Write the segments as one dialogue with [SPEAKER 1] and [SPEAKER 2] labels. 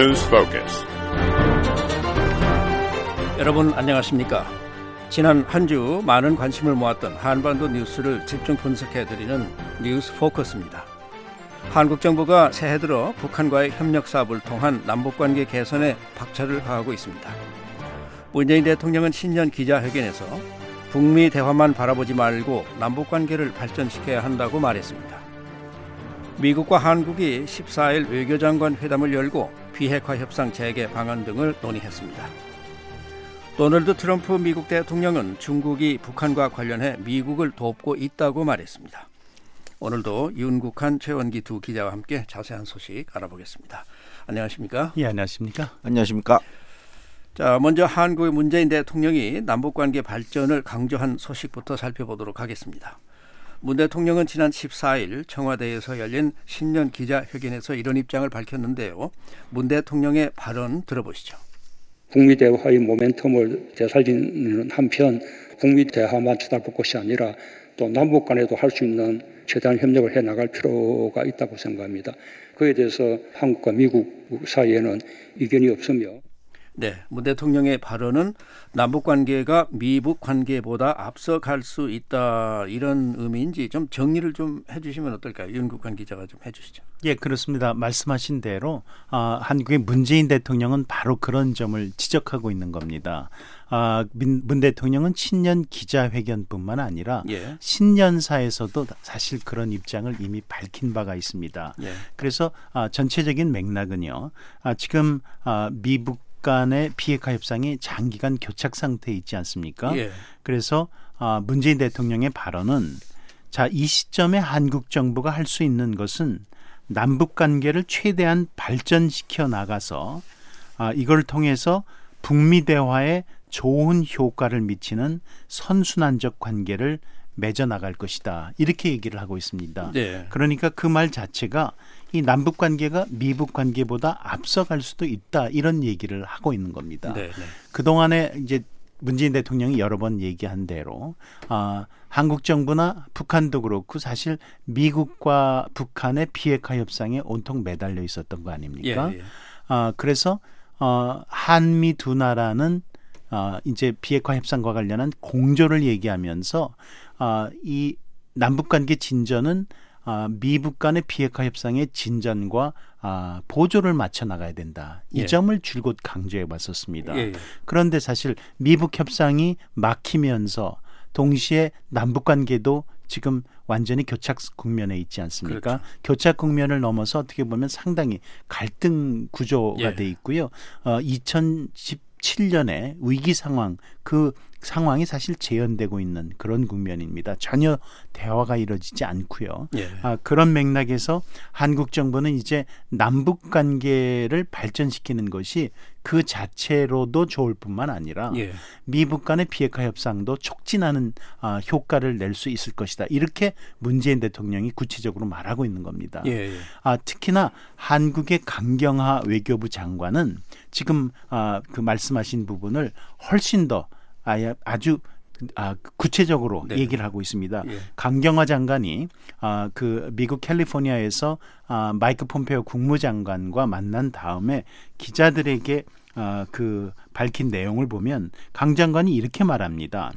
[SPEAKER 1] News Focus.
[SPEAKER 2] 여러분 안녕하십니까? 지난 한 주 많은 관심을 모았던 한반도 뉴스를 집중 분석해 드리는 뉴스 포커스입니다. 한국 정부가 새해 들어 북한과의 협력 사업을 통한 남북 관계 개선에 박차를 가하고 있습니다. 문재인 대통령은 신년 기자회견에서 북미 대화만 바라보지 말고 남북 관계를 발전시켜야 한다고 말했습니다. 미국과 한국이 14일 외교장관 회담을 열고 비핵화 협상 재개 방안 등을 논의했습니다. 도널드 트럼프 미국 대통령은 중국이 북한과 관련해 미국을 돕고 있다고 말했습니다. 오늘도 윤국한 최원기 두 기자와 함께 자세한 소식 알아보겠습니다. 안녕하십니까?
[SPEAKER 3] 예, 안녕하십니까?
[SPEAKER 4] 안녕하십니까?
[SPEAKER 2] 자, 먼저 한국의 문재인 대통령이 남북 관계 발전을 강조한 소식부터 살펴보도록 하겠습니다. 문 대통령은 지난 14일 청와대에서 열린 신년 기자회견에서 이런 입장을 밝혔는데요. 문 대통령의 발언 들어보시죠.
[SPEAKER 5] 북미 대화의 모멘텀을 되살리는 한편 북미 대화만 쳐다볼 것이 아니라 또 남북 간에도 할 수 있는 최대한 협력을 해 나갈 필요가 있다고 생각합니다. 그에 대해서 한국과 미국 사이에는 이견이 없으며
[SPEAKER 2] 네, 문 대통령의 발언은 남북 관계가 미북 관계보다 앞서갈 수 있다 이런 의미인지 좀 정리를 좀 해주시면 어떨까요? 윤국관 기자가 좀 해주시죠.
[SPEAKER 3] 예, 그렇습니다. 말씀하신 대로 아, 한국의 문재인 대통령은 바로 그런 점을 지적하고 있는 겁니다. 아, 민, 문 대통령은 신년 기자회견뿐만 아니라
[SPEAKER 2] 예.
[SPEAKER 3] 신년사에서도 사실 그런 입장을 이미 밝힌 바가 있습니다.
[SPEAKER 2] 예.
[SPEAKER 3] 그래서 아, 전체적인 맥락은요. 아, 지금 아, 미북 간의 비핵화 협상이 장기간 교착 상태에 있지 않습니까?
[SPEAKER 2] 예.
[SPEAKER 3] 그래서 아, 문재인 대통령의 발언은 자, 이 시점에 한국 정부가 할 수 있는 것은 남북 관계를 최대한 발전시켜 나가서 아, 이걸 통해서 북미 대화에 좋은 효과를 미치는 선순환적 관계를 맺어 나갈 것이다. 이렇게 얘기를 하고 있습니다.
[SPEAKER 2] 네.
[SPEAKER 3] 그러니까 그 말 자체가 이 남북 관계가 미북 관계보다 앞서갈 수도 있다. 이런 얘기를 하고 있는 겁니다.
[SPEAKER 2] 네, 네.
[SPEAKER 3] 그동안에 이제 문재인 대통령이 여러 번 얘기한 대로 아, 한국 정부나 북한도 그렇고 사실 미국과 북한의 비핵화 협상에 온통 매달려 있었던 거 아닙니까?
[SPEAKER 2] 예, 예.
[SPEAKER 3] 아, 그래서 어, 한미 두 나라는 아, 이제 비핵화 협상과 관련한 공조를 얘기하면서 아, 이 남북 관계 진전은 아, 미북 간의 비핵화 협상의 진전과 아, 보조를 맞춰 나가야 된다. 이
[SPEAKER 2] 예.
[SPEAKER 3] 점을 줄곧 강조해 봤었습니다.
[SPEAKER 2] 예, 예.
[SPEAKER 3] 그런데 사실 미북 협상이 막히면서 동시에 남북 관계도 지금 완전히 교착 국면에 있지 않습니까?
[SPEAKER 2] 그렇죠.
[SPEAKER 3] 교착 국면을 넘어서 어떻게 보면 상당히 갈등 구조가
[SPEAKER 2] 예.
[SPEAKER 3] 돼 있고요. 어, 2017년에 위기 상황 그 상황이 사실 재현되고 있는 그런 국면입니다. 전혀 대화가 이루어지지 않고요.
[SPEAKER 2] 예.
[SPEAKER 3] 아, 그런 맥락에서 한국 정부는 이제 남북 관계를 발전시키는 것이 그 자체로도 좋을 뿐만 아니라
[SPEAKER 2] 예.
[SPEAKER 3] 미북 간의 비핵화 협상도 촉진하는 아, 효과를 낼 수 있을 것이다. 이렇게 문재인 대통령이 구체적으로 말하고 있는 겁니다.
[SPEAKER 2] 예, 예.
[SPEAKER 3] 아, 특히나 한국의 강경하 외교부 장관은 지금 아, 그 말씀하신 부분을 훨씬 더 아주 아, 구체적으로
[SPEAKER 2] 네.
[SPEAKER 3] 얘기를 하고 있습니다.
[SPEAKER 2] 예.
[SPEAKER 3] 강경화 장관이 아, 그 미국 캘리포니아에서 아, 마이크 폼페오 국무장관과 만난 다음에 기자들에게 아, 그 밝힌 내용을 보면 강 장관이 이렇게 말합니다.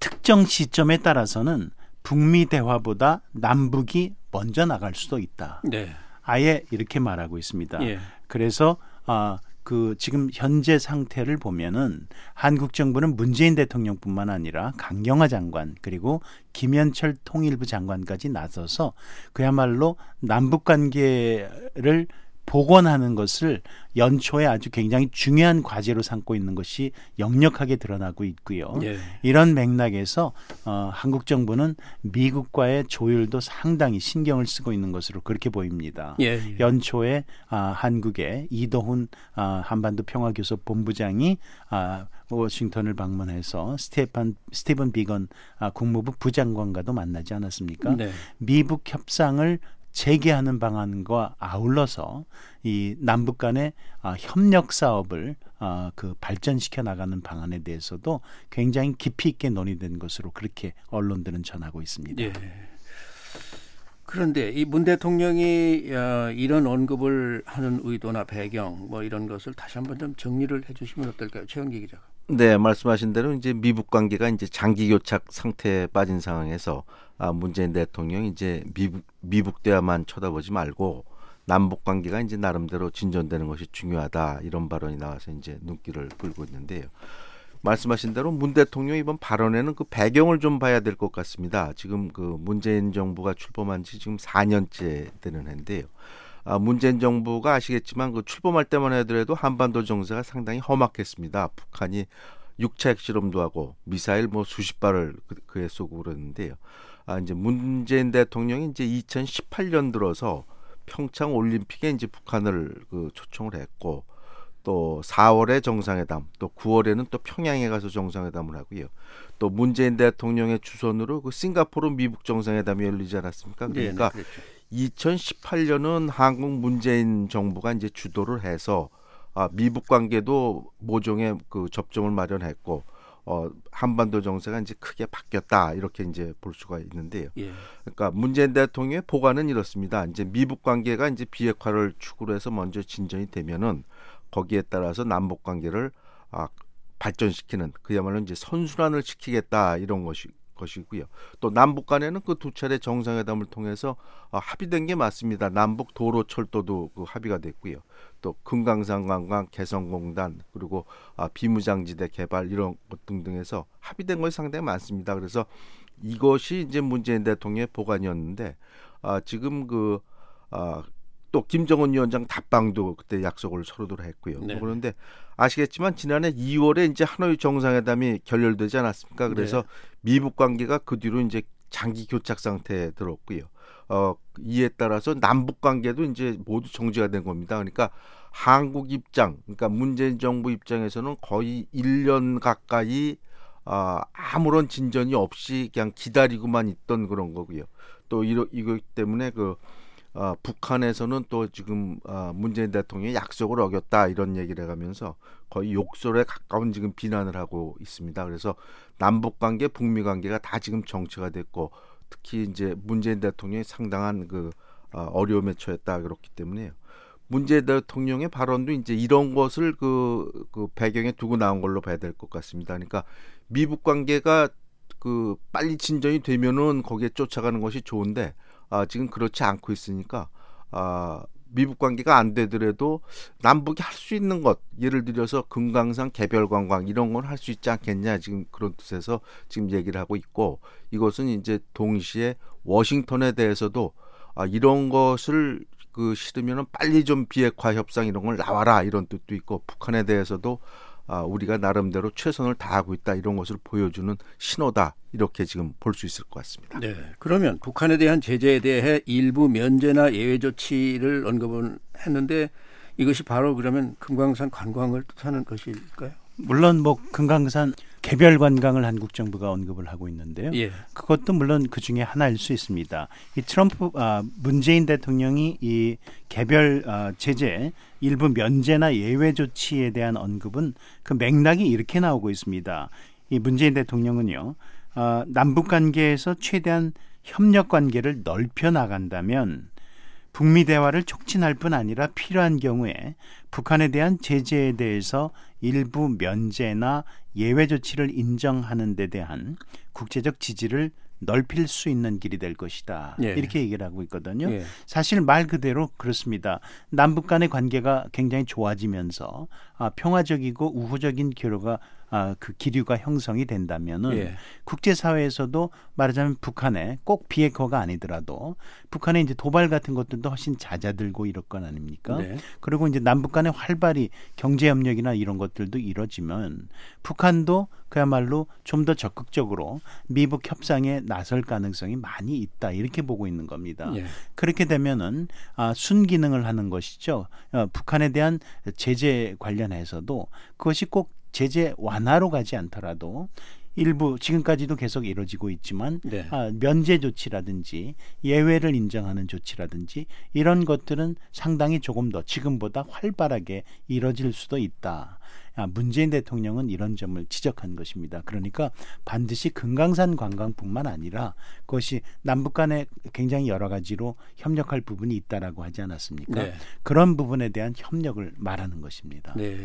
[SPEAKER 3] 특정 시점에 따라서는 북미 대화보다 남북이 먼저 나갈 수도 있다.
[SPEAKER 2] 네.
[SPEAKER 3] 아예 이렇게 말하고 있습니다.
[SPEAKER 2] 예.
[SPEAKER 3] 그래서 아, 그 지금 현재 상태를 보면은 한국 정부는 문재인 대통령뿐만 아니라 강경화 장관 그리고 김현철 통일부 장관까지 나서서 그야말로 남북 관계를 복원하는 것을 연초에 아주 굉장히 중요한 과제로 삼고 있는 것이 역력하게 드러나고 있고요.
[SPEAKER 2] 예.
[SPEAKER 3] 이런 맥락에서 어, 한국 정부는 미국과의 조율도 상당히 신경을 쓰고 있는 것으로 그렇게 보입니다.
[SPEAKER 2] 예. 예.
[SPEAKER 3] 연초에 아, 한국의 이도훈 아, 한반도 평화교섭 본부장이 아, 워싱턴을 방문해서 스테판 스티븐 비건 아, 국무부 부장관과도 만나지 않았습니까?
[SPEAKER 2] 네.
[SPEAKER 3] 미북 협상을 재개하는 방안과 아울러서 이 남북 간의 아, 협력 사업을 아, 그 발전시켜 나가는 방안에 대해서도 굉장히 깊이 있게 논의된 것으로 그렇게 언론들은 전하고 있습니다.
[SPEAKER 2] 예. 그런데 이 문 대통령이 어, 이런 언급을 하는 의도나 배경 뭐 이런 것을 다시 한번 좀 정리를 해주시면 어떨까요, 최영기 기자가?
[SPEAKER 1] 네, 말씀하신 대로 이제 미북 관계가 이제 장기 교착 상태에 빠진 상황에서 아, 문재인 대통령이 이제 미북, 미북 대화만 쳐다보지 말고 남북 관계가 이제 나름대로 진전되는 것이 중요하다 이런 발언이 나와서 이제 눈길을 끌고 있는데요. 말씀하신 대로 문 대통령 이번 발언에는 그 배경을 좀 봐야 될 것 같습니다. 지금 그 문재인 정부가 출범한 지 지금 4년째 되는 해인데요. 아, 문재인 정부가 아시겠지만 그 출범할 때만 하더라도 한반도 정세가 상당히 험악했습니다. 북한이 육차 핵실험도 하고 미사일 뭐 수십 발을 그, 그에 쏘고 그러는데요. 아, 이제 문재인 대통령이 이제 2018년 들어서 평창 올림픽에 이제 북한을 그 초청을 했고 또 4월에 정상회담, 또 9월에는 또 평양에 가서 정상회담을 하고요. 또 문재인 대통령의 주선으로 그 싱가포르 미북 정상회담이 열리지 않았습니까? 그러니까
[SPEAKER 2] 네, 네, 그렇죠.
[SPEAKER 1] 2018년은 한국 문재인 정부가 이제 주도를 해서 아, 미북 관계도 모종의 그 접점을 마련했고 어, 한반도 정세가 이제 크게 바뀌었다 이렇게 이제 볼 수가 있는데요.
[SPEAKER 2] 예.
[SPEAKER 1] 그러니까 문재인 대통령의 보관은 이렇습니다. 이제 미북 관계가 이제 비핵화를 추구로 해서 먼저 진전이 되면은 거기에 따라서 남북 관계를 아, 발전시키는 그야말로 이제 선순환을 시키겠다 이런 것이 것이고요. 또 남북 간에는 그 두 차례 정상회담을 통해서 아, 합의된 게 맞습니다. 남북 도로 철도도 그 합의가 됐고요. 또 금강산 관광 개성공단 그리고 아, 비무장지대 개발 이런 것 등등해서 합의된 것이 상당히 많습니다. 그래서 이것이 이제 문재인 대통령의 보관이었는데 아, 지금 그 아, 또 김정은 위원장 답방도 그때 약속을 서로들 했고요.
[SPEAKER 2] 네.
[SPEAKER 1] 그런데 아시겠지만 지난해 2월에 이제 하노이 정상회담이 결렬되지 않았습니까? 그래서
[SPEAKER 2] 네.
[SPEAKER 1] 미북 관계가 그 뒤로 이제 장기 교착 상태에 들었고요. 어, 이에 따라서 남북 관계도 이제 모두 정지가 된 겁니다. 그러니까 한국 입장, 그러니까 문재인 정부 입장에서는 거의 1년 가까이 아, 아무런 진전이 없이 그냥 기다리고만 있던 그런 거고요. 또 이러, 이거 때문에 그 아, 북한에서는 또 지금 아, 문재인 대통령이 약속을 어겼다 이런 얘기를 해가면서 거의 욕설에 가까운 지금 비난을 하고 있습니다. 그래서 남북 관계, 북미 관계가 다 지금 정체가 됐고 특히 이제 문재인 대통령이 상당한 그 아, 어려움에 처했다 그렇기 때문에요. 문재인 대통령의 발언도 이제 이런 것을 그, 그 배경에 두고 나온 걸로 봐야 될 것 같습니다. 그러니까 미북 관계가 그 빨리 진전이 되면은 거기에 쫓아가는 것이 좋은데 아, 지금 그렇지 않고 있으니까 아, 미북 관계가 안 되더라도 남북이 할 수 있는 것 예를 들어서 금강산 개별 관광 이런 걸 할 수 있지 않겠냐 지금 그런 뜻에서 지금 얘기를 하고 있고 이것은 이제 동시에 워싱턴에 대해서도 아, 이런 것을 그 싫으면은 빨리 좀 비핵화 협상 이런 걸 나와라 이런 뜻도 있고 북한에 대해서도 아, 우리가 나름대로 최선을 다하고 있다 이런 것을 보여주는 신호다 이렇게 지금 볼 수 있을 것 같습니다.
[SPEAKER 2] 네. 그러면 북한에 대한 제재에 대해 일부 면제나 예외 조치를 언급은 했는데 이것이 바로 그러면 금강산 관광을 뜻하는 것일까요?
[SPEAKER 3] 물론 뭐 금강산 개별 관광을 한국 정부가 언급을 하고 있는데요.
[SPEAKER 2] 예.
[SPEAKER 3] 그것도 물론 그 중에 하나일 수 있습니다. 이 트럼프 아, 문재인 대통령이 이 개별 아, 제재 일부 면제나 예외 조치에 대한 언급은 그 맥락이 이렇게 나오고 있습니다. 이 문재인 대통령은요 아, 남북 관계에서 최대한 협력 관계를 넓혀 나간다면 북미 대화를 촉진할 뿐 아니라 필요한 경우에 북한에 대한 제재에 대해서 일부 면제나 예외 조치를 인정하는 데 대한 국제적 지지를 넓힐 수 있는 길이 될 것이다.
[SPEAKER 2] 예.
[SPEAKER 3] 이렇게 얘기를 하고 있거든요.
[SPEAKER 2] 예.
[SPEAKER 3] 사실 말 그대로 그렇습니다. 남북 간의 관계가 굉장히 좋아지면서 아, 평화적이고 우호적인 교류가 아, 그 기류가 형성이 된다면은
[SPEAKER 2] 예.
[SPEAKER 3] 국제사회에서도 말하자면 북한에 꼭 비핵화가 아니더라도 북한의 이제 도발 같은 것들도 훨씬 잦아들고 이럴 건 아닙니까?
[SPEAKER 2] 네.
[SPEAKER 3] 그리고 이제 남북 간의 활발히 경제 협력이나 이런 것들도 이뤄지면 북한도 그야말로 좀 더 적극적으로 미북 협상에 나설 가능성이 많이 있다 이렇게 보고 있는 겁니다.
[SPEAKER 2] 예.
[SPEAKER 3] 그렇게 되면은 아, 순기능을 하는 것이죠. 어, 북한에 대한 제재 관련해서도 그것이 꼭 제재 완화로 가지 않더라도 일부 지금까지도 계속 이루어지고 있지만
[SPEAKER 2] 네.
[SPEAKER 3] 아, 면제 조치라든지 예외를 인정하는 조치라든지 이런 것들은 상당히 조금 더 지금보다 활발하게 이뤄질 수도 있다. 아, 문재인 대통령은 이런 점을 지적한 것입니다. 그러니까 반드시 금강산 관광뿐만 아니라 그것이 남북 간에 굉장히 여러 가지로 협력할 부분이 있다라고 하지 않았습니까?
[SPEAKER 2] 네.
[SPEAKER 3] 그런 부분에 대한 협력을 말하는 것입니다.
[SPEAKER 2] 네.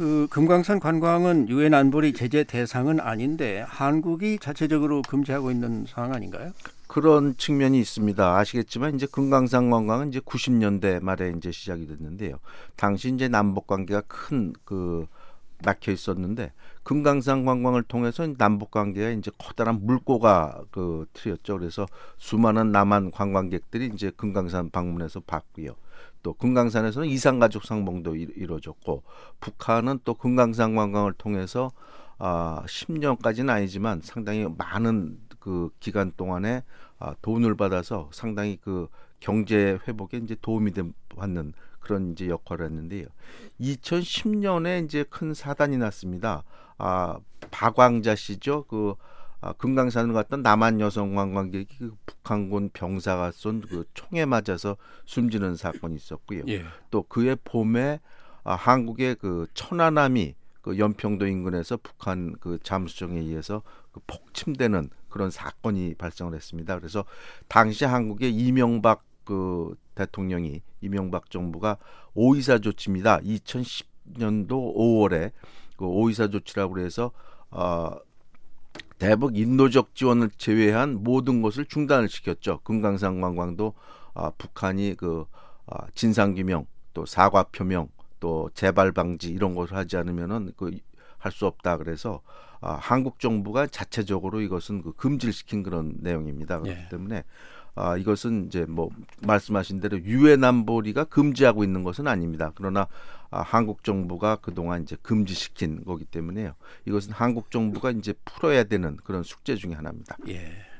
[SPEAKER 2] 그 금강산 관광은 유엔 안보리 제재 대상은 아닌데 한국이 자체적으로 금지하고 있는 상황 아닌가요?
[SPEAKER 1] 그런 측면이 있습니다. 아시겠지만 이제 금강산 관광은 이제 90년대 말에 이제 시작이 됐는데요. 당시 이제 남북 관계가 큰 그 막혀 있었는데 금강산 관광을 통해서 남북 관계가 이제 커다란 물꼬가 그 트였죠. 그래서 수많은 남한 관광객들이 이제 금강산 방문해서 봤고요. 또 금강산에서는 이산가족 상봉도 이- 이루어졌고 북한은 또 금강산 관광을 통해서 아 10년까지는 아니지만 상당히 많은 그 기간 동안에 아, 돈을 받아서 상당히 그 경제 회복에 이제 도움이 된 받는 그런 이제 역할을 했는데요. 2010년에 이제 큰 사단이 났습니다. 아 박광자 씨죠. 그 아, 금강산을 갔던 남한 여성 관광객이 그 북한군 병사가 쏜 그 총에 맞아서 숨지는 사건이 있었고요.
[SPEAKER 2] 예.
[SPEAKER 1] 또 그해 봄에 아, 한국의 그 천안함이 그 연평도 인근에서 북한 그 잠수정에 의해서 그 폭침되는 그런 사건이 발생을 했습니다. 그래서 당시 한국의 이명박 그 대통령이 이명박 정부가 오이사 조치입니다. 2010년도 5월에 그 오이사 조치라고 그래서 어 대북 인도적 지원을 제외한 모든 것을 중단을 시켰죠. 금강산 관광도 아, 북한이 그 아, 진상 규명 또 사과 표명 또 재발 방지 이런 것을 하지 않으면은 그 할 수 없다 그래서 아, 한국 정부가 자체적으로 이것은 그 금지를 시킨 그런 내용입니다. 그렇기
[SPEAKER 2] 예.
[SPEAKER 1] 때문에 아, 이것은 이제 뭐 말씀하신 대로 유엔 안보리가 금지하고 있는 것은 아닙니다. 그러나 아, 한국 정부가 그동안 이제 금지시킨 거기 때문에요. 이것은 한국 정부가 이제 풀어야 되는 그런 숙제 중에 하나입니다.
[SPEAKER 2] 예.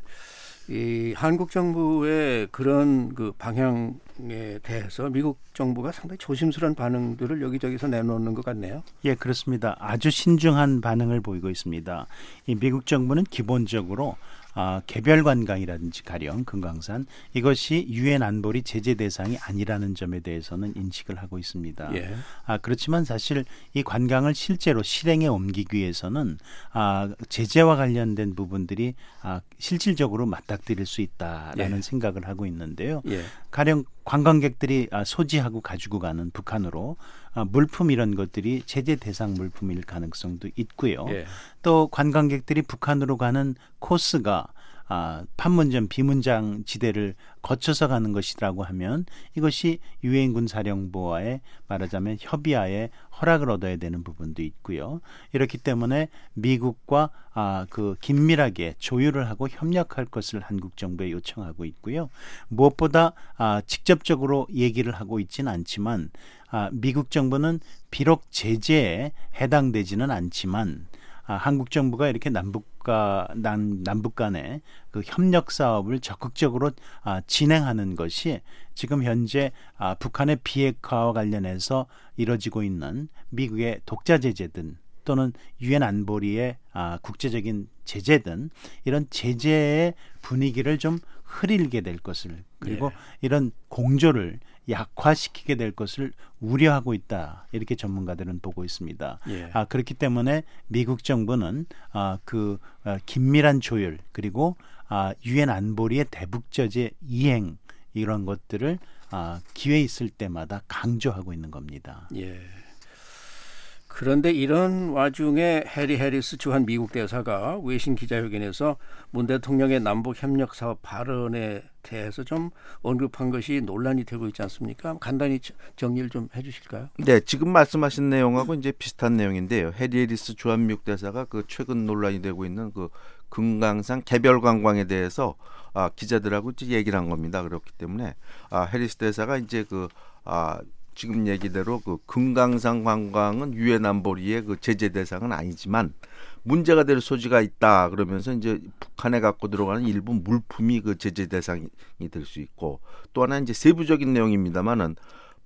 [SPEAKER 2] 이 한국 정부의 그런 그 방향에 대해서 미국 정부가 상당히 조심스러운 반응들을 여기저기서 내놓는 것 같네요.
[SPEAKER 3] 예, 그렇습니다. 아주 신중한 반응을 보이고 있습니다. 이 미국 정부는 기본적으로 아, 개별 관광이라든지 가령 금강산 이것이 유엔 안보리 제재 대상이 아니라는 점에 대해서는 인식을 하고 있습니다.
[SPEAKER 2] 예.
[SPEAKER 3] 아, 그렇지만 사실 이 관광을 실제로 실행에 옮기기 위해서는 아, 제재와 관련된 부분들이 아, 실질적으로 맞닥뜨릴 수 있다라는
[SPEAKER 2] 예.
[SPEAKER 3] 생각을 하고 있는데요.
[SPEAKER 2] 예.
[SPEAKER 3] 가령 관광객들이 아, 소지하고 가지고 가는 북한으로 아, 물품 이런 것들이 제재 대상 물품일 가능성도 있고요.
[SPEAKER 2] 예.
[SPEAKER 3] 또 관광객들이 북한으로 가는 코스가 아, 판문점 비문장 지대를 거쳐서 가는 것이라고 하면 이것이 유엔 군 사령부와의 말하자면 협의하에 허락을 얻어야 되는 부분도 있고요. 이렇기 때문에 미국과 아, 그 긴밀하게 조율을 하고 협력할 것을 한국 정부에 요청하고 있고요. 무엇보다 아, 직접적으로 얘기를 하고 있지는 않지만 아, 미국 정부는 비록 제재에 해당되지는 않지만 아, 한국 정부가 이렇게 남북 과 남, 남북 간의 그 협력 사업을 적극적으로 아, 진행하는 것이 지금 현재 아, 북한의 비핵화와 관련해서 이뤄지고 있는 미국의 독자 제재든 또는 유엔 안보리의 아, 국제적인 제재든 이런 제재의 분위기를 좀 흐리게 될 것을 그리고 이런 공조를 약화시키게 될 것을 우려하고 있다 이렇게 전문가들은 보고 있습니다.
[SPEAKER 2] 예.
[SPEAKER 3] 아, 그렇기 때문에 미국 정부는 아, 그 아, 긴밀한 조율 그리고 아, 유엔 안보리의 대북 제재 이행 이런 것들을 아, 기회 있을 때마다 강조하고 있는 겁니다.
[SPEAKER 2] 예. 그런데 이런 와중에 해리 해리스 주한 미국 대사가 외신 기자회견에서 문 대통령의 남북 협력 사업 발언에 대해서 좀 언급한 것이 논란이 되고 있지 않습니까? 간단히 저- 정리를 좀 해주실까요?
[SPEAKER 1] 네, 지금 말씀하신 내용하고 이제 비슷한 내용인데요. 해리 해리스 주한 미국 대사가 그 최근 논란이 되고 있는 그 금강산 개별 관광에 대해서 아, 기자들하고 이제 얘기를 한 겁니다. 그렇기 때문에 아, 해리스 대사가 이제 그 아, 지금 얘기대로 그 금강산 관광은 유엔 안보리의 그 제재 대상은 아니지만 문제가 될 소지가 있다 그러면서 이제 북한에 갖고 들어가는 일부 물품이 그 제재 대상이 될 수 있고 또 하나 이제 세부적인 내용입니다만은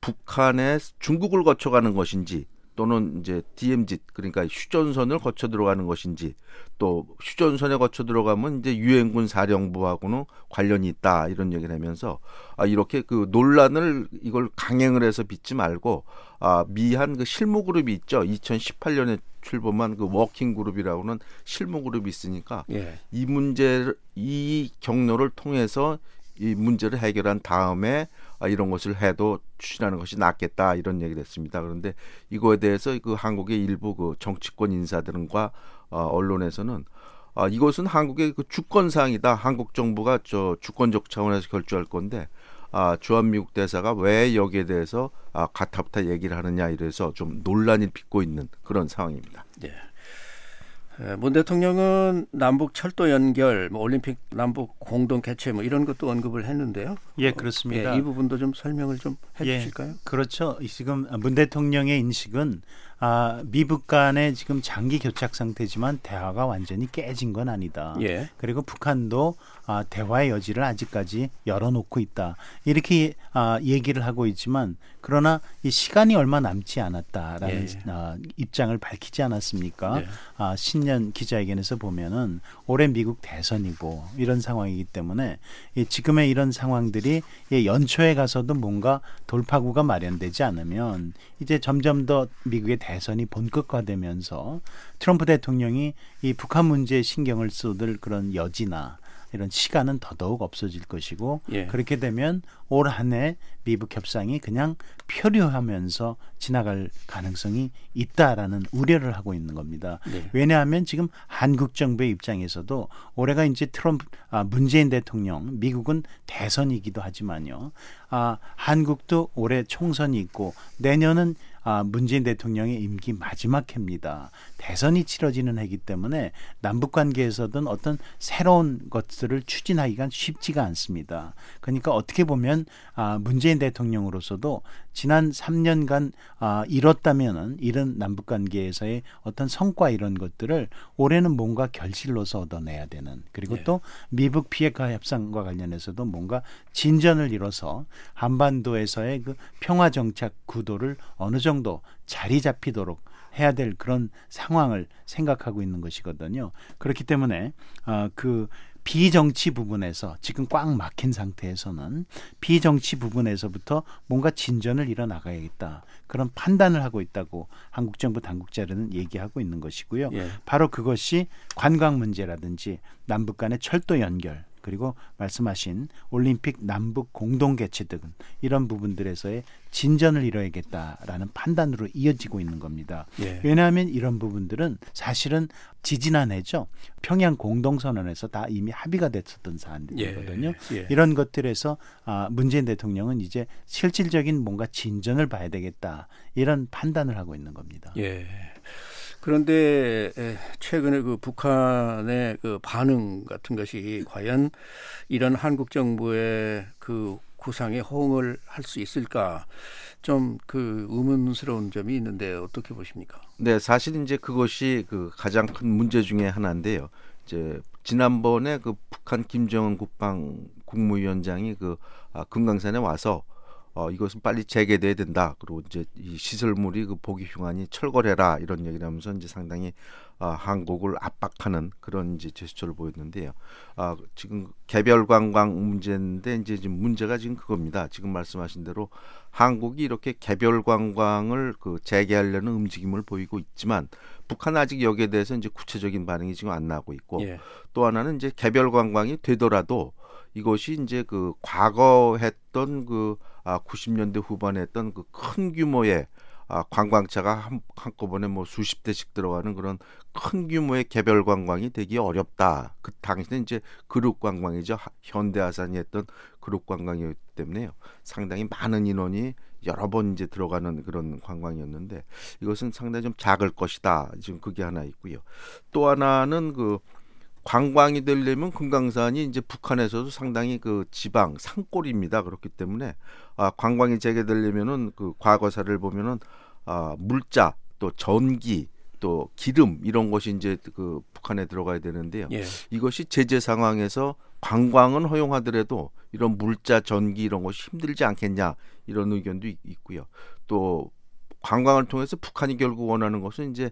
[SPEAKER 1] 북한에 중국을 거쳐가는 것인지 또는 이제 DMZ 그러니까 휴전선을 거쳐 들어가는 것인지 또 휴전선에 거쳐 들어가면 이제 유엔군 사령부하고는 관련이 있다 이런 얘기를 하면서 아 이렇게 그 논란을 이걸 강행을 해서 빚지 말고 아 미한 그 실무 그룹이 있죠 2018년에 출범한 그 워킹 그룹이라고는 실무 그룹이 있으니까
[SPEAKER 2] 예.
[SPEAKER 1] 이 문제 이 경로를 통해서 이 문제를 해결한 다음에 아, 이런 것을 해도 추진하는 것이 낫겠다 이런 얘기를 했습니다. 그런데 이거에 대해서 그 한국의 일부 그 정치권 인사들과 어, 언론에서는 아, 이것은 한국의 그 주권 사항이다. 한국 정부가 저 주권적 차원에서 결정할 건데 아, 주한미국 대사가 왜 여기에 대해서 아, 가타부타 얘기를 하느냐 이래서 좀 논란이 빚고 있는 그런 상황입니다.
[SPEAKER 2] 예. 에, 문 대통령은 남북 철도 연결, 뭐 올림픽 남북 공동 개최 뭐 이런 것도 언급을 했는데요.
[SPEAKER 3] 예, 그렇습니다.
[SPEAKER 2] 예, 이 부분도 좀 설명을 좀 해주실까요?
[SPEAKER 3] 예, 그렇죠. 지금 문 대통령의 인식은 아, 미북 간의 지금 장기 교착 상태지만 대화가 완전히 깨진 건 아니다.
[SPEAKER 2] 예.
[SPEAKER 3] 그리고 북한도 아, 대화의 여지를 아직까지 열어놓고 있다. 이렇게 아, 얘기를 하고 있지만 그러나 이 시간이 얼마 남지 않았다라는
[SPEAKER 2] 예.
[SPEAKER 3] 아, 입장을 밝히지 않았습니까?
[SPEAKER 2] 예.
[SPEAKER 3] 아, 신년 기자회견에서 보면은 올해 미국 대선이고 이런 상황이기 때문에 이 지금의 이런 상황들이 이 연초에 가서도 뭔가 돌파구가 마련되지 않으면 이제 점점 더 미국의 대선이 본격화되면서 트럼프 대통령이 이 북한 문제에 신경을 쏟을 그런 여지나 이런 시간은 더더욱 없어질 것이고
[SPEAKER 2] 예.
[SPEAKER 3] 그렇게 되면 올 한 해 미북 협상이 그냥 표류하면서 지나갈 가능성이 있다라는 우려를 하고 있는 겁니다.
[SPEAKER 2] 네.
[SPEAKER 3] 왜냐하면 지금 한국 정부의 입장에서도 올해가 이제 트럼프 아, 문재인 대통령 미국은 대선이기도 하지만요. 아, 한국도 올해 총선이 있고 내년은 아, 문재인 대통령의 임기 마지막 해입니다. 대선이 치러지는 해이기 때문에 남북 관계에서든 어떤 새로운 것들을 추진하기가 쉽지가 않습니다. 그러니까 어떻게 보면 아, 문재인 대통령으로서도 지난 3년간 아, 이뤘다면은 이런 남북 관계에서의 어떤 성과 이런 것들을 올해는 뭔가 결실로서 얻어내야 되는 그리고
[SPEAKER 2] 네.
[SPEAKER 3] 또 미북 피해가 협상과 관련해서도 뭔가 진전을 이뤄서 한반도에서의 그 평화 정착 구도를 어느 정도 자리 잡히도록 해야 될 그런 상황을 생각하고 있는 것이거든요. 그렇기 때문에 어, 그 비정치 부분에서 지금 꽉 막힌 상태에서는 비정치 부분에서부터 뭔가 진전을 이뤄 나가야겠다 그런 판단을 하고 있다고 한국 정부 당국자들은 얘기하고 있는 것이고요.
[SPEAKER 2] 예.
[SPEAKER 3] 바로 그것이 관광 문제라든지 남북 간의 철도 연결 그리고 말씀하신 올림픽 남북 공동 개최 등 이런 부분들에서의 진전을 이뤄야겠다라는 판단으로 이어지고 있는 겁니다.
[SPEAKER 2] 예.
[SPEAKER 3] 왜냐하면 이런 부분들은 사실은 지지난해죠. 평양 공동선언에서 다 이미 합의가 됐었던 사안들이거든요.
[SPEAKER 2] 예. 예.
[SPEAKER 3] 이런 것들에서 아, 문재인 대통령은 이제 실질적인 뭔가 진전을 봐야 되겠다 이런 판단을 하고 있는 겁니다.
[SPEAKER 2] 예. 그런데 에, 최근에 그 북한의 그 반응 같은 것이 과연 이런 한국 정부의 그 구상에 호응을 할 수 있을까 좀 그 의문스러운 점이 있는데 어떻게 보십니까?
[SPEAKER 1] 네, 사실 이제 그것이 그 가장 큰 문제 중에 하나인데요. 이제 지난번에 그 북한 김정은 국방 국무위원장이 그 아, 금강산에 와서 어, 이것은 빨리 재개돼야 된다. 그리고 이제 이 시설물이 그 보기 흉하니 철거해라 이런 얘기를 하면서 이제 상당히 아, 한국을 압박하는 그런 이제 제스처를 보였는데요. 아, 지금 개별 관광 문제인데 이제 지금 문제가 지금 그겁니다. 지금 말씀하신 대로 한국이 이렇게 개별 관광을 그 재개하려는 움직임을 보이고 있지만 북한은 아직 여기에 대해서 이제 구체적인 반응이 지금 안 나고 있고
[SPEAKER 2] 예.
[SPEAKER 1] 또 하나는 이제 개별 관광이 되더라도 이것이 이제 그 과거 했던 그 아, 90년대 후반에 했던 그 큰 규모의 아, 관광차가 한, 한꺼번에 뭐 수십 대씩 들어가는 그런 큰 규모의 개별 관광이 되기 어렵다. 그 당시에 이제 그룹 관광이죠. 하- 현대아산이 했던 그룹 관광이었기 때문에요. 상당히 많은 인원이 여러 번 이제 들어가는 그런 관광이었는데 이것은 상당히 좀 작을 것이다. 지금 그게 하나 있고요. 또 하나는 그 관광이 되려면 금강산이 이제 북한에서도 상당히 그 지방 산골입니다. 그렇기 때문에 아, 관광이 재개되려면은 그 과거사를 보면은 아, 물자 또 전기 또 기름 이런 것이 이제 그 북한에 들어가야 되는데요.
[SPEAKER 2] 예.
[SPEAKER 1] 이것이 제재 상황에서 관광은 허용하더라도 이런 물자 전기 이런 것이 힘들지 않겠냐 이런 의견도 있- 있고요. 또 관광을 통해서 북한이 결국 원하는 것은 이제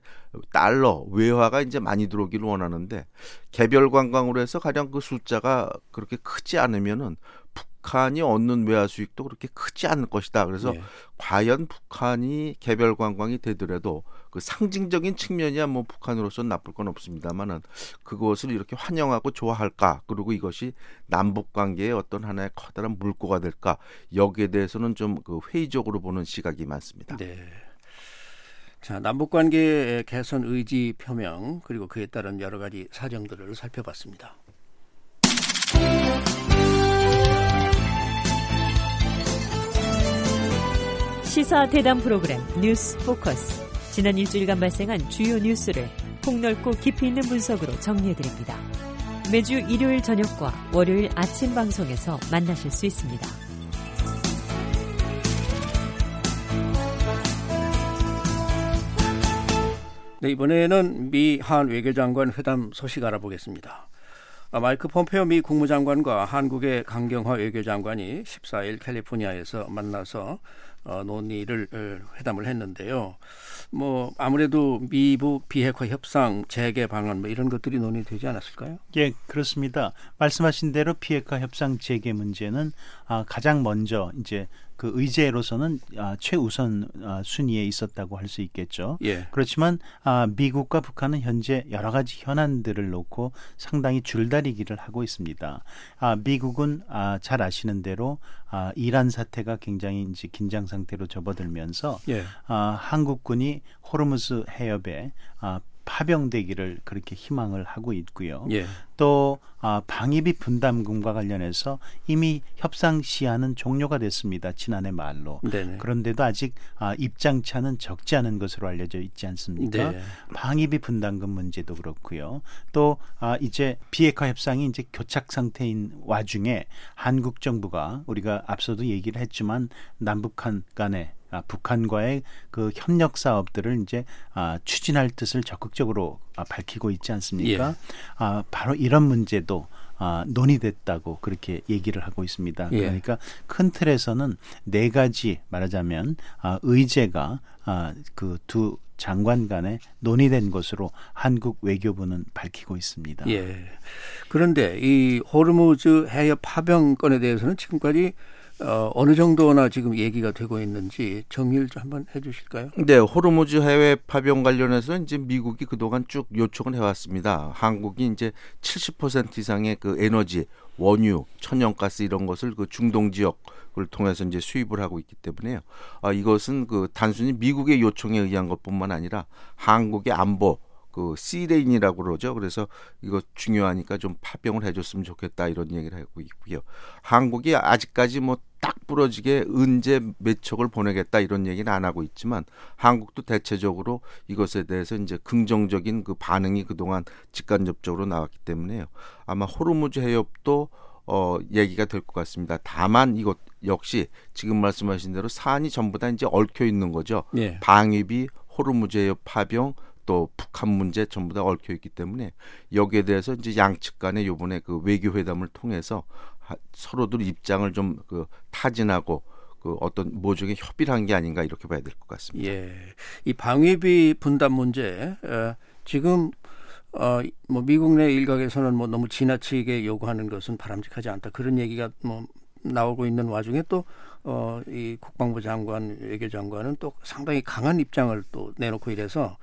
[SPEAKER 1] 달러 외화가 이제 많이 들어오기를 원하는데 개별 관광으로 해서 가령 그 숫자가 그렇게 크지 않으면은 북한이 얻는 외화 수익도 그렇게 크지 않을 것이다. 그래서
[SPEAKER 2] 예.
[SPEAKER 1] 과연 북한이 개별 관광이 되더라도 그 상징적인 측면이야 뭐 북한으로서 나쁠 건 없습니다만은 그것을 이렇게 환영하고 좋아할까 그리고 이것이 남북 관계의 어떤 하나의 커다란 물꼬가 될까 여기에 대해서는 좀 그 회의적으로 보는 시각이 많습니다.
[SPEAKER 2] 네. 자, 남북 관계 개선 의지 표명 그리고 그에 따른 여러 가지 사정들을 살펴봤습니다.
[SPEAKER 4] 시사 대담 프로그램 뉴스 포커스. 지난 일주일간 발생한 주요 뉴스를 폭넓고 깊이 있는 분석으로 정리해드립니다. 매주 일요일 저녁과 월요일 아침 방송에서 만나실 수 있습니다.
[SPEAKER 2] 네, 이번에는 미 한 외교장관 회담 소식 알아보겠습니다. 아, 마이크 폼페오 미 국무장관과 한국의 강경화 외교장관이 14일 캘리포니아에서 만나서 어, 논의를 어, 회담을 했는데요. 뭐 아무래도 미북 비핵화 협상 재개 방안 뭐 이런 것들이 논의되지 않았을까요?
[SPEAKER 3] 예, 그렇습니다. 말씀하신 대로 비핵화 협상 재개 문제는 아, 가장 먼저 이제 그 의제로서는 아, 최우선 아, 순위에 있었다고 할 수 있겠죠.
[SPEAKER 2] 예.
[SPEAKER 3] 그렇지만 아, 미국과 북한은 현재 여러 가지 현안들을 놓고 상당히 줄다리기를 하고 있습니다. 아, 미국은 아, 잘 아시는 대로 아, 이란 사태가 굉장히 이제 긴장 상태로 접어들면서
[SPEAKER 2] 예.
[SPEAKER 3] 아, 한국군이 호르무즈 해협에 아, 파병되기를 그렇게 희망을 하고 있고요.
[SPEAKER 2] 예.
[SPEAKER 3] 또 아, 방위비 분담금과 관련해서 이미 협상 시한은 종료가 됐습니다. 지난해 말로.
[SPEAKER 2] 네네.
[SPEAKER 3] 그런데도 아직 아, 입장차는 적지 않은 것으로 알려져 있지 않습니까?
[SPEAKER 2] 네.
[SPEAKER 3] 방위비 분담금 문제도 그렇고요. 또 아, 이제 비핵화 협상이 이제 교착 상태인 와중에 한국 정부가 우리가 앞서도 얘기를 했지만 남북한 간에 아, 북한과의 그 협력 사업들을 이제 아, 추진할 뜻을 적극적으로 아, 밝히고 있지 않습니까?
[SPEAKER 2] 예.
[SPEAKER 3] 아, 바로 이런 문제도 아, 논의됐다고 그렇게 얘기를 하고 있습니다.
[SPEAKER 2] 예.
[SPEAKER 3] 그러니까 큰 틀에서는 네 가지 말하자면 아, 의제가 아, 그두 장관 간에 논의된 것으로 한국 외교부는 밝히고 있습니다.
[SPEAKER 2] 예. 그런데 이 호르무즈 해협 파병 건에 대해서는 지금까지 어, 어느 정도나 지금 얘기가 되고 있는지 정리를 좀 한번 해주실까요?
[SPEAKER 1] 네, 호르무즈 해외 파병 관련해서 이제 미국이 그동안 쭉 요청을 해왔습니다. 한국이 이제 70% 이상의 그 에너지, 원유, 천연가스 이런 것을 그 중동 지역을 통해서 이제 수입을 하고 있기 때문에요. 아, 이것은 그 단순히 미국의 요청에 의한 것뿐만 아니라 한국의 안보 그 시레인이라고 그러죠. 그래서 이거 중요하니까 좀 파병을 해줬으면 좋겠다 이런 얘기를 하고 있고요. 한국이 아직까지 뭐 딱 부러지게 은재 몇 척을 보내겠다 이런 얘기는 안 하고 있지만 한국도 대체적으로 이것에 대해서 이제 긍정적인 그 반응이 그동안 직간접적으로 나왔기 때문에요. 아마 호르무즈 해협도 어 얘기가 될 것 같습니다. 다만 이것 역시 지금 말씀하신 대로 사안이 전부 다 이제 얽혀 있는 거죠.
[SPEAKER 2] 예.
[SPEAKER 1] 방위비, 호르무즈 해협 파병 또 북한 문제 전부 다 얽혀 있기 때문에 여기에 대해서 이제 양측 간에 요번에 그 외교 회담을 통해서 하- 서로들 입장을 좀 그 타진하고 그 어떤 모종의 협의를 한 게 아닌가 이렇게 봐야 될 것 같습니다.
[SPEAKER 2] 예. 이 방위비 분담 문제 어, 지금 어, 뭐 미국 내 일각에서는 뭐 너무 지나치게 요구하는 것은 바람직하지 않다 그런 얘기가 뭐 나오고 있는 와중에 또 어, 이 국방부 장관, 외교장관은 또 상당히 강한 입장을 또 내놓고 이래서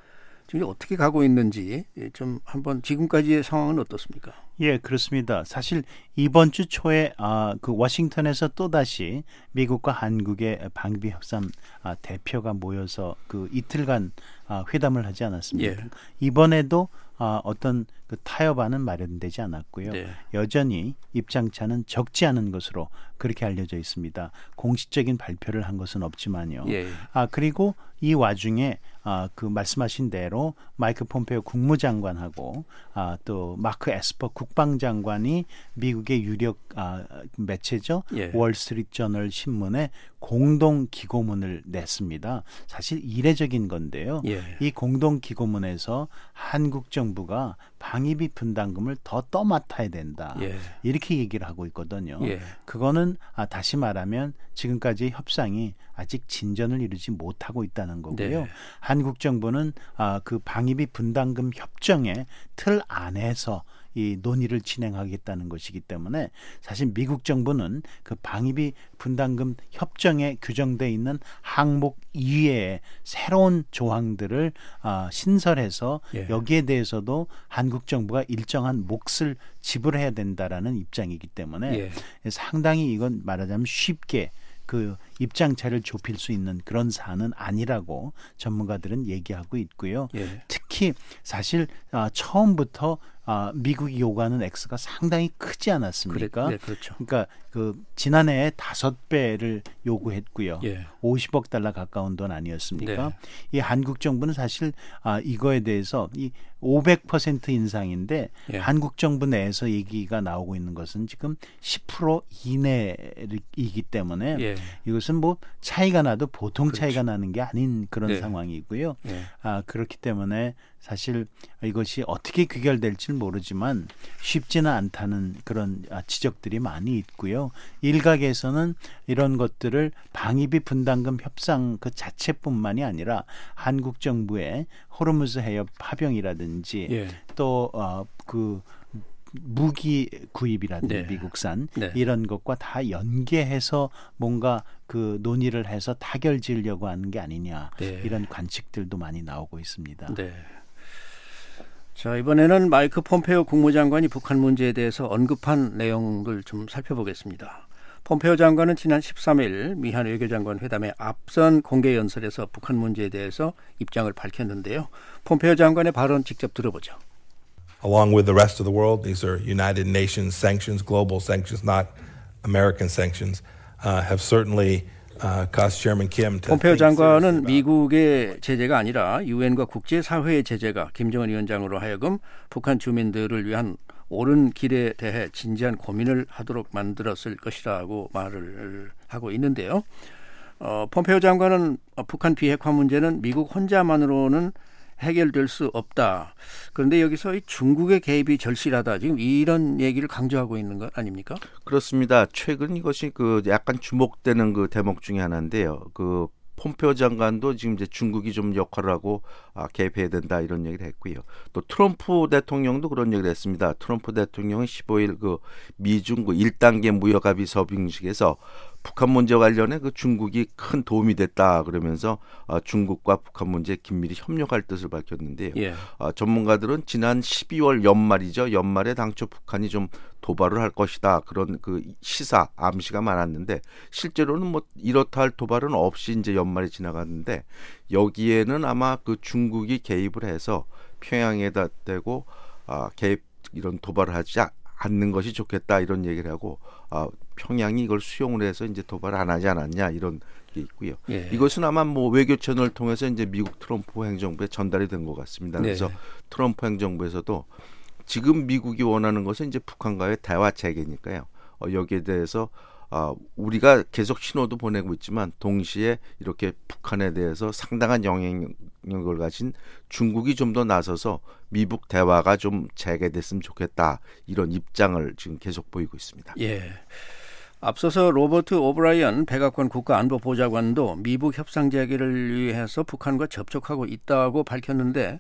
[SPEAKER 2] 지금 어떻게 가고 있는지 예, 좀 한번 지금까지의 상황은 어떻습니까?
[SPEAKER 3] 예, 그렇습니다. 사실 이번 주 초에 아, 그 워싱턴에서 또 다시 미국과 한국의 방비 협상 아, 대표가 모여서 그 이틀간 아, 회담을 하지 않았습니까?
[SPEAKER 2] 예.
[SPEAKER 3] 이번에도 아, 어떤 그 타협안은 마련되지 않았고요.
[SPEAKER 2] 네.
[SPEAKER 3] 여전히 입장차는 적지 않은 것으로 그렇게 알려져 있습니다. 공식적인 발표를 한 것은 없지만요.
[SPEAKER 2] 예.
[SPEAKER 3] 아 그리고 이 와중에 아 그 말씀하신 대로 마이크 폼페오 국무장관하고 아 또 마크 에스퍼 국방장관이 미국의 유력 아 매체죠
[SPEAKER 2] 예.
[SPEAKER 3] 월스트리트 저널 신문에 공동 기고문을 냈습니다. 사실 이례적인 건데요.
[SPEAKER 2] 예.
[SPEAKER 3] 이 공동 기고문에서 한국 정부가 방위비 분담금을 더 떠맡아야 된다.
[SPEAKER 2] 예.
[SPEAKER 3] 이렇게 얘기를 하고 있거든요.
[SPEAKER 2] 예.
[SPEAKER 3] 그거는 아, 다시 말하면 지금까지의 협상이 아직 진전을 이루지 못하고 있다는 거고요.
[SPEAKER 2] 네.
[SPEAKER 3] 한국 정부는 아, 그 방위비 분담금 협정의 틀 안에서 이 논의를 진행하겠다는 것이기 때문에 사실 미국 정부는 그 방위비 분담금 협정에 규정돼 있는 항목 이외에 새로운 조항들을 아, 신설해서
[SPEAKER 2] 예.
[SPEAKER 3] 여기에 대해서도 한국 정부가 일정한 몫을 지불해야 된다라는 입장이기 때문에
[SPEAKER 2] 예.
[SPEAKER 3] 상당히 이건 말하자면 쉽게 그 입장 차를 좁힐 수 있는 그런 사안은 아니라고 전문가들은 얘기하고 있고요.
[SPEAKER 2] 예.
[SPEAKER 3] 특히 사실 아, 처음부터 아, 미국이 요구하는 액수가 상당히 크지 않았습니까?
[SPEAKER 2] 그래, 네, 그렇죠.
[SPEAKER 3] 그러니까 그 지난해에 다섯 배를 요구했고요.
[SPEAKER 2] 예.
[SPEAKER 3] 50억 달러 가까운 돈 아니었습니까?
[SPEAKER 2] 네.
[SPEAKER 3] 이 한국 정부는 사실 아 이거에 대해서 이 500% 인상인데
[SPEAKER 2] 예.
[SPEAKER 3] 한국 정부 내에서 얘기가 나오고 있는 것은 지금 10% 이내이기 때문에
[SPEAKER 2] 예.
[SPEAKER 3] 이것은 뭐 차이가 나도 보통
[SPEAKER 2] 그렇죠.
[SPEAKER 3] 차이가 나는 게 아닌 그런
[SPEAKER 2] 네.
[SPEAKER 3] 상황이고요.
[SPEAKER 2] 예.
[SPEAKER 3] 아 그렇기 때문에 사실 이것이 어떻게 귀결될지는 모르지만 쉽지는 않다는 그런 아, 지적들이 많이 있고요. 일각에서는 이런 것들을 방위비 분담금 협상 그 자체뿐만이 아니라 한국 정부의 호르무즈 해협 파병이라든지
[SPEAKER 2] 예.
[SPEAKER 3] 또어그 무기 구입이라든지
[SPEAKER 2] 네.
[SPEAKER 3] 미국산
[SPEAKER 2] 네.
[SPEAKER 3] 이런 것과 다 연계해서 뭔가 그 논의를 해서 타결 지으려고 하는 게 아니냐
[SPEAKER 2] 네.
[SPEAKER 3] 이런 관측들도 많이 나오고 있습니다.
[SPEAKER 2] 네. 자 이번에는 마이크 폼페오 국무장관이 북한 문제에 대해서 언급한 내용을 좀 살펴보겠습니다. 폼페오 장관은 지난 13일 미한 외교장관 회담의 앞선 공개 연설에서 북한 문제에 대해서 입장을 밝혔는데요. 폼페오 장관의 발언 직접 들어보죠.
[SPEAKER 6] along with the rest of the world. These are United Nations sanctions, global sanctions, not American sanctions, have certainly uh, Kim to
[SPEAKER 2] 폼페오
[SPEAKER 6] seriously
[SPEAKER 2] 장관은 미국의 제재가 아니라 유엔과 국제사회의 제재가 김정은 위원장으로 하여금 북한 주민들을 위한 옳은 길에 대해 진지한 고민을 하도록 만들었을 것이라고 말을 하고 있는데요. 어, 폼페오 장관은 어, 북한 비핵화 문제는 미국 혼자만으로는 해결될 수 없다. 그런데 여기서 이 중국의 개입이 절실하다. 지금 이런 얘기를 강조하고 있는 것 아닙니까?
[SPEAKER 1] 그렇습니다. 최근 이것이 그 약간 주목되는 그 대목 중에 하나인데요. 그 폼페오 장관도 지금 이제 중국이 좀 역할을 하고 아, 개입해야 된다 이런 얘기를 했고요. 또 트럼프 대통령도 그런 얘기를 했습니다. 트럼프 대통령이 15일 그 미중 그 1단계 무역 합의 서빙식에서 북한 문제 관련해 그 중국이 큰 도움이 됐다 그러면서 아, 중국과 북한 문제에 긴밀히 협력할 뜻을 밝혔는데요.
[SPEAKER 2] 예.
[SPEAKER 1] 아, 전문가들은 지난 12월 연말이죠. 연말에 당초 북한이 좀 도발을 할 것이다. 그런 그 시사 암시가 많았는데 실제로는 뭐 이렇다 할 도발은 없이 이제 연말이 지나갔는데 여기에는 아마 그 중국이 개입을 해서 평양에다 대고 아, 개입 이런 도발을 하지 아- 않는 것이 좋겠다 이런 얘기를 하고 아, 평양이 이걸 수용을 해서 이제 도발을 안 하지 않았냐 이런 게 있고요.
[SPEAKER 2] 예.
[SPEAKER 1] 이것은 아마 뭐 외교 채널을 통해서 이제 미국 트럼프 행정부에 전달이 된 것 같습니다. 그래서
[SPEAKER 2] 네.
[SPEAKER 1] 트럼프 행정부에서도 지금 미국이 원하는 것은 이제 북한과의 대화 체계니까요. 어, 여기에 대해서 아, 우리가 계속 신호도 보내고 있지만 동시에 이렇게 북한에 대해서 상당한 영향력을 가진 중국이 좀 더 나서서 미북 대화가 좀 재개됐으면 좋겠다 이런 입장을 지금 계속 보이고 있습니다.
[SPEAKER 2] 예. 앞서서 로버트 오브라이언 백악관 국가안보보좌관도 미북 협상 재개를 위해서 북한과 접촉하고 있다고 밝혔는데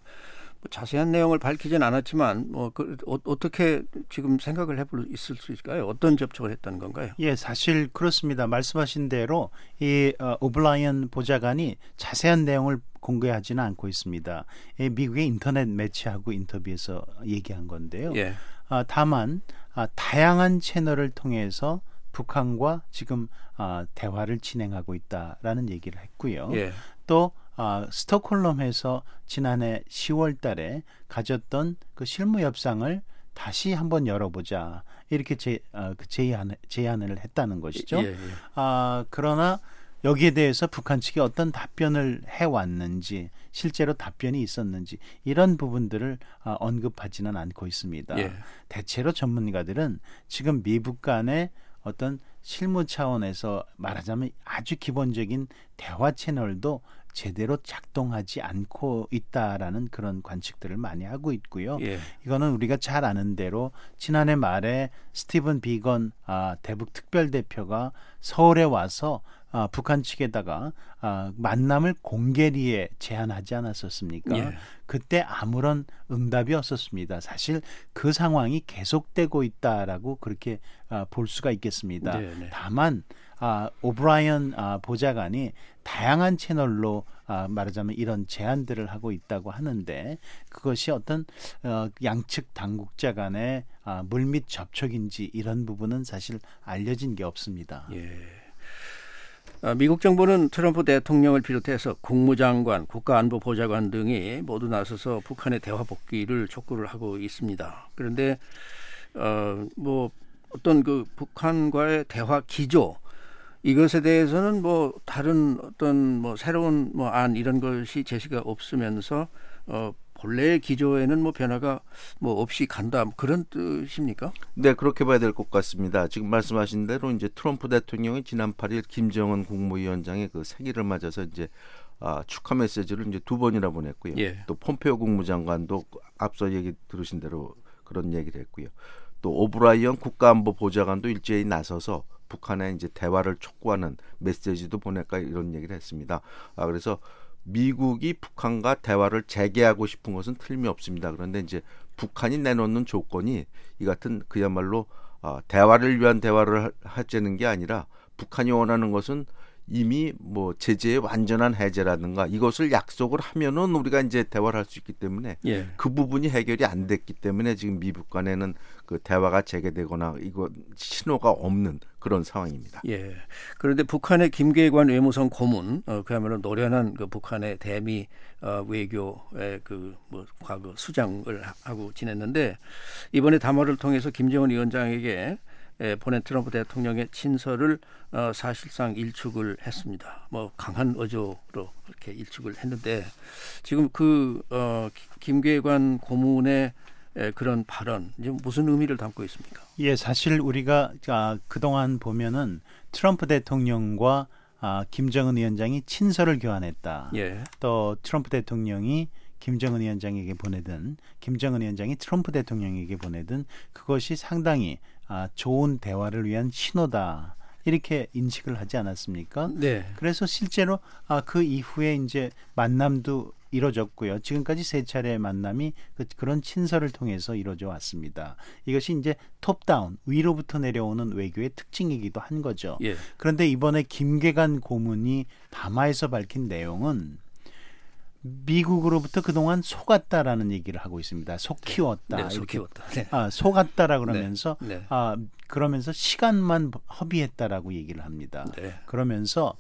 [SPEAKER 2] 뭐 자세한 내용을 밝히진 않았지만 뭐 그, 어, 어떻게 지금 생각을 해볼 있을 수 있을까요? 어떤 접촉을 했다는 건가요?
[SPEAKER 3] 예, 사실 그렇습니다. 말씀하신 대로 이 어, 오블라이언 보좌관이 자세한 내용을 공개하지는 않고 있습니다. 이 미국의 인터넷 매체하고 인터뷰에서 얘기한 건데요.
[SPEAKER 2] 예.
[SPEAKER 3] 아, 다만 아, 다양한 채널을 통해서 북한과 지금 아, 대화를 진행하고 있다라는 얘기를 했고요.
[SPEAKER 2] 예.
[SPEAKER 3] 또 아, 스톡홀름에서 지난해 10월 달에 가졌던 그 실무 협상을 다시 한번 열어보자 이렇게 제, 아, 그 제안, 제안을 했다는 것이죠.
[SPEAKER 2] 예, 예.
[SPEAKER 3] 아, 그러나 여기에 대해서 북한 측이 어떤 답변을 해왔는지 실제로 답변이 있었는지 이런 부분들을 아, 언급하지는 않고 있습니다.
[SPEAKER 2] 예.
[SPEAKER 3] 대체로 전문가들은 지금 미북 간의 어떤 실무 차원에서 말하자면 아주 기본적인 대화 채널도 제대로 작동하지 않고 있다라는 그런 관측들을 많이 하고 있고요.
[SPEAKER 2] 예.
[SPEAKER 3] 이거는 우리가 잘 아는 대로 지난해 말에 스티븐 비건 아, 대북 특별 대표가 서울에 와서 아, 북한 측에다가 아, 만남을 공개리에 제안하지 않았었습니까?
[SPEAKER 2] 예.
[SPEAKER 3] 그때 아무런 응답이 없었습니다. 사실 그 상황이 계속되고 있다라고 그렇게 아, 볼 수가 있겠습니다.
[SPEAKER 2] 네, 네.
[SPEAKER 3] 다만 아, 오브라이언 아, 보좌관이 다양한 채널로 아, 말하자면 이런 제안들을 하고 있다고 하는데 그것이 어떤 어, 양측 당국자 간의 아, 물밑 접촉인지 이런 부분은 사실 알려진 게 없습니다.
[SPEAKER 2] 예. 아, 미국 정부는 트럼프 대통령을 비롯해서 국무장관, 국가안보보좌관 등이 모두 나서서 북한의 대화 복귀를 촉구를 하고 있습니다. 그런데 어, 뭐 어떤 그 북한과의 대화 기조 이것에 대해서는 뭐 다른 어떤 뭐 새로운 뭐 안 이런 것이 제시가 없으면서 어 본래의 기조에는 뭐 변화가 뭐 없이 간다 뭐 그런 뜻입니까?
[SPEAKER 1] 네, 그렇게 봐야 될 것 같습니다. 지금 말씀하신 대로 이제 트럼프 대통령이 지난 8일 김정은 국무위원장의 그 생일을 맞아서 이제 아, 축하 메시지를 이제 두 번이나 보냈고요.
[SPEAKER 2] 예.
[SPEAKER 1] 또 폼페오 국무장관도 앞서 얘기 들으신 대로 그런 얘기를 했고요. 또 오브라이언 국가안보 보좌관도 일제히 나서서 북한에 이제 대화를 촉구하는 메시지도 보낼까 이런 얘기를 했습니다. 아, 그래서 미국이 북한과 대화를 재개하고 싶은 것은 틀림이 없습니다. 그런데 이제 북한이 내놓는 조건이 이 같은 그야말로 아, 대화를 위한 대화를 하- 하자는 게 아니라 북한이 원하는 것은 이미 뭐 제재의 완전한 해제라든가 이것을 약속을 하면은 우리가 이제 대화를 할 수 있기 때문에
[SPEAKER 2] 예.
[SPEAKER 1] 그 부분이 해결이 안 됐기 때문에 지금 미국 간에는 그 대화가 재개되거나 이거 신호가 없는 그런 상황입니다.
[SPEAKER 2] 예. 그런데 북한의 김계관 외무성 고문, 어, 그야말로 노련한 그 북한의 대미 어, 외교의 그뭐 과거 수장을 하- 하고 지냈는데 이번에 담화를 통해서 김정은 위원장에게 에, 보낸 트럼프 대통령의 친서를 어, 사실상 일축을 했습니다. 뭐 강한 어조로 이렇게 일축을 했는데 지금 그 어, 기- 김계관 고문의 에, 그런 발언 이제 무슨 의미를 담고 있습니까?
[SPEAKER 3] 예, 사실 우리가 아, 그동안 보면은 트럼프 대통령과 아, 김정은 위원장이 친서를 교환했다.
[SPEAKER 2] 예.
[SPEAKER 3] 또 트럼프 대통령이 김정은 위원장에게 보내든 김정은 위원장이 트럼프 대통령에게 보내든 그것이 상당히 아, 좋은 대화를 위한 신호다. 이렇게 인식을 하지 않았습니까?
[SPEAKER 2] 네.
[SPEAKER 3] 그래서 실제로 아, 그 이후에 이제 만남도 이루어졌고요. 지금까지 세 차례의 만남이 그, 그런 친서를 통해서 이루어져 왔습니다. 이것이 이제 톱다운 위로부터 내려오는 외교의 특징이기도 한 거죠.
[SPEAKER 2] 예.
[SPEAKER 3] 그런데 이번에 김계관 고문이 담화에서 밝힌 내용은 미국으로부터 그동안 속았다라는 얘기를 하고 있습니다. 속 키웠다.
[SPEAKER 2] 네, 속
[SPEAKER 3] 이렇게
[SPEAKER 2] 키웠다. 네.
[SPEAKER 3] 아, 속았다라 그러면서
[SPEAKER 2] 네.
[SPEAKER 3] 아 그러면서 시간만 허비했다라고 얘기를 합니다.
[SPEAKER 2] 네.
[SPEAKER 3] 그러면서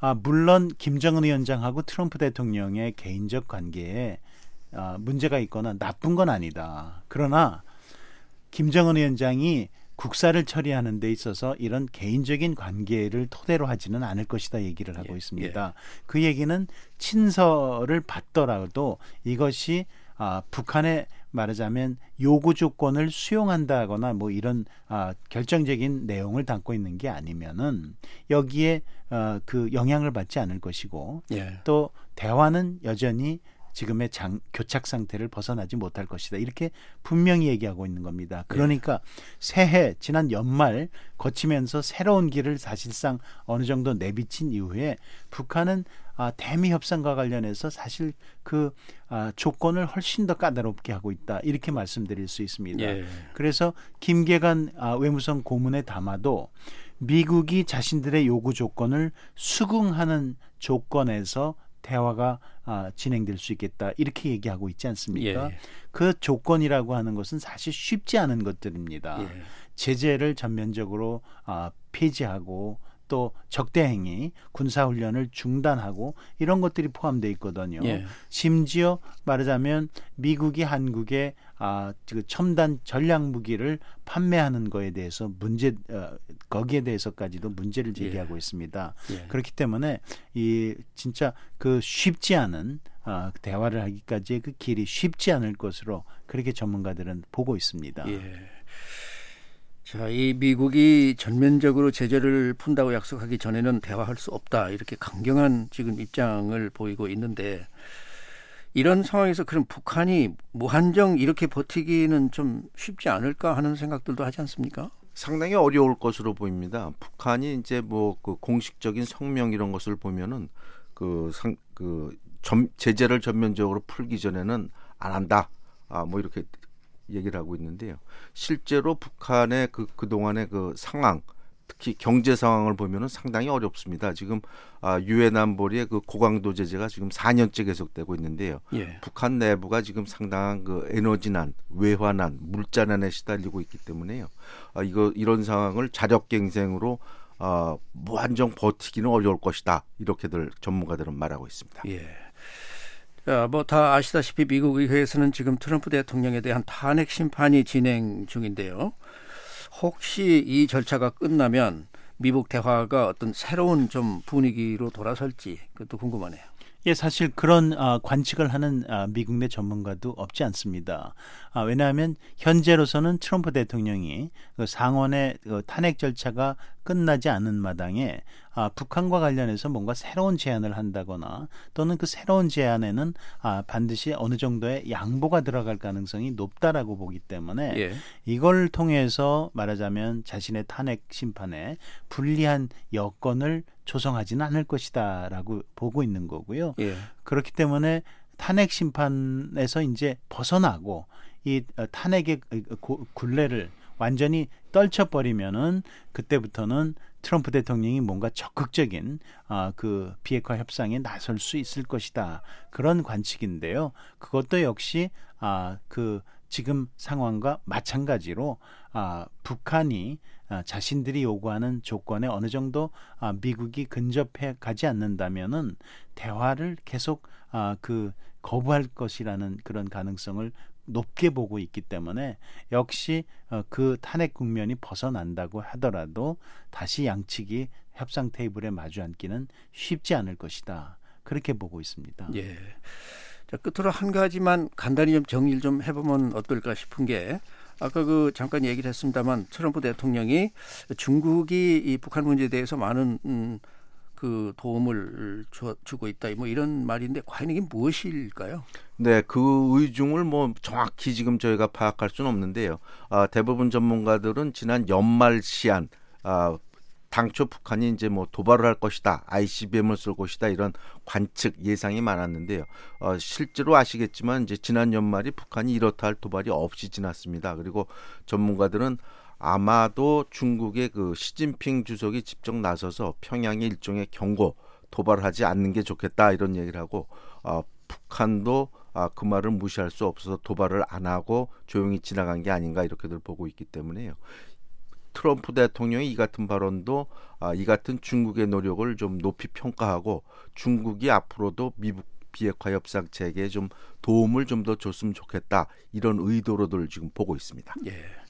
[SPEAKER 3] 아 물론 김정은 위원장하고 트럼프 대통령의 개인적 관계에 아, 문제가 있거나 나쁜 건 아니다. 그러나 김정은 위원장이 국사를 처리하는 데 있어서 이런 개인적인 관계를 토대로 하지는 않을 것이다 얘기를 하고
[SPEAKER 2] 예,
[SPEAKER 3] 있습니다. 그 얘기는 친서를 받더라도 이것이 아, 북한의 말하자면 요구 조건을 수용한다거나 뭐 이런 아, 결정적인 내용을 담고 있는 게 아니면은 여기에 어, 그 영향을 받지 않을 것이고
[SPEAKER 2] 예.
[SPEAKER 3] 또 대화는 여전히 지금의 장, 교착 상태를 벗어나지 못할 것이다. 이렇게 분명히 얘기하고 있는 겁니다. 그러니까 새해 지난 연말 거치면서 새로운 길을 사실상 어느 정도 내비친 이후에 북한은 아, 대미 협상과 관련해서 사실 그 아, 조건을 훨씬 더 까다롭게 하고 있다. 이렇게 말씀드릴 수 있습니다.
[SPEAKER 2] 예.
[SPEAKER 3] 그래서 김계관 아, 외무성 고문의 담화도 미국이 자신들의 요구 조건을 수긍하는 조건에서 대화가 아, 진행될 수 있겠다 이렇게 얘기하고 있지 않습니까?
[SPEAKER 2] 예.
[SPEAKER 3] 그 조건이라고 하는 것은 사실 쉽지 않은 것들입니다.
[SPEAKER 2] 예.
[SPEAKER 3] 제재를 전면적으로 아, 폐지하고 또 적대 행위, 군사 훈련을 중단하고 이런 것들이 포함되어 있거든요.
[SPEAKER 2] 예.
[SPEAKER 3] 심지어 말하자면 미국이 한국에 아, 그 첨단 전략 무기를 판매하는 거에 대해서 문제 어, 거기에 대해서까지도 문제를 제기하고 있습니다.
[SPEAKER 2] 예.
[SPEAKER 3] 그렇기 때문에 이 진짜 그 쉽지 않은 아, 대화를 하기까지의 그 길이 쉽지 않을 것으로 그렇게 전문가들은 보고 있습니다.
[SPEAKER 2] 예. 자, 이 미국이 전면적으로 제재를 푼다고 약속하기 전에는 대화할 수 없다 이렇게 강경한 지금 입장을 보이고 있는데 이런 상황에서 그럼 북한이 무한정 이렇게 버티기는 좀 쉽지 않을까 하는 생각들도 하지 않습니까?
[SPEAKER 1] 상당히 어려울 것으로 보입니다. 북한이 이제 뭐 그 공식적인 성명 이런 것을 보면은 그 상 그 제재를 전면적으로 풀기 전에는 안 한다. 아 뭐 이렇게 얘기를 하고 있는데요. 실제로 북한의 그 그동안의 그 상황 특히 경제 상황을 보면은 상당히 어렵습니다. 지금 아, 유엔 안보리의 그 고강도 제재가 지금 4년째 계속되고 있는데요. 예. 북한 내부가 지금 상당한 그 에너지난, 외화난, 물자난에 시달리고 있기 때문에요. 아, 이거 이런 상황을 자력갱생으로 아, 무한정 버티기는 어려울 것이다. 이렇게들 전문가들은 말하고 있습니다.
[SPEAKER 2] 예. 자, 뭐다 아시다시피 미국 의회에서는 지금 트럼프 대통령에 대한 탄핵 심판이 진행 중인데요. 혹시 이 절차가 끝나면 미국 대화가 어떤 새로운 좀 분위기로 돌아설지 그것도 궁금하네요.
[SPEAKER 3] 예, 사실 그런 어, 관측을 하는 어, 미국 내 전문가도 없지 않습니다. 아, 왜냐하면 현재로서는 트럼프 대통령이 그 상원의 그 탄핵 절차가 끝나지 않은 마당에 아, 북한과 관련해서 뭔가 새로운 제안을 한다거나 또는 그 새로운 제안에는 아, 반드시 어느 정도의 양보가 들어갈 가능성이 높다라고 보기 때문에 예. 이걸 통해서 말하자면 자신의 탄핵 심판에 불리한 여건을 조성하지는 않을 것이다라고 보고 있는 거고요. 예. 그렇기 때문에 탄핵 심판에서 이제 벗어나고 이 탄핵의 굴레를 완전히 떨쳐버리면은 그때부터는 트럼프 대통령이 뭔가 적극적인 아, 그 비핵화 협상에 나설 수 있을 것이다 그런 관측인데요. 그것도 역시 아, 그 지금 상황과 마찬가지로 아, 북한이 아, 자신들이 요구하는 조건에 어느 정도 아, 미국이 근접해 가지 않는다면은 대화를 계속 아, 그 거부할 것이라는 그런 가능성을 높게 보고 있기 때문에 역시 어, 그 탄핵 국면이 벗어난다고 하더라도 다시 양측이 협상 테이블에 마주 앉기는 쉽지 않을 것이다. 그렇게 보고 있습니다.
[SPEAKER 2] 예. 자, 끝으로 한 가지만 간단히 좀 정리를 좀 해보면 어떨까 싶은 게 아까 그 잠깐 얘기를 했습니다만 트럼프 대통령이 중국이 이 북한 문제에 대해서 많은 음, 그 도움을 주, 주고 있다 뭐 이런 말인데 과연 이게 무엇일까요?
[SPEAKER 1] 네, 그 의중을 뭐 정확히 지금 저희가 파악할 수는 없는데요. 아, 대부분 전문가들은 지난 연말 시한 아, 당초 북한이 이제 뭐 도발을 할 것이다, ICBM을 쏠 것이다 이런 관측 예상이 많았는데요. 어, 실제로 아시겠지만 이제 지난 연말이 북한이 이렇다 할 도발이 없이 지났습니다. 그리고 전문가들은 아마도 중국의 그 시진핑 주석이 직접 나서서 평양의 일종의 경고 도발하지 않는 게 좋겠다 이런 얘기를 하고 어, 북한도 아, 그 말을 무시할 수 없어서 도발을 안 하고 조용히 지나간 게 아닌가 이렇게들 보고 있기 때문에요. 트럼프 대통령이 이 같은 발언도 아, 이 같은 중국의 노력을 좀 높이 평가하고 중국이 앞으로도 미국 비핵화 협상 체계에 좀 도움을 좀 더 줬으면 좋겠다 이런 의도로들 지금 보고 있습니다.
[SPEAKER 2] 예.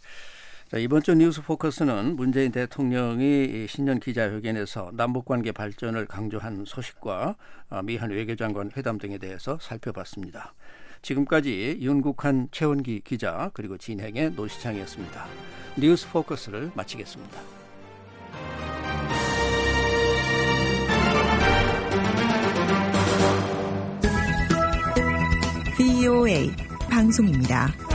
[SPEAKER 2] 자, 이번 주 뉴스 포커스는 문재인 대통령이 신년 기자회견에서 남북관계 발전을 강조한 소식과 아, 미한 외교장관 회담 등에 대해서 살펴봤습니다. 지금까지 윤국한 최원기 기자 그리고 진행의 노시창이었습니다. 뉴스 포커스를 마치겠습니다.
[SPEAKER 7] VOA 방송입니다.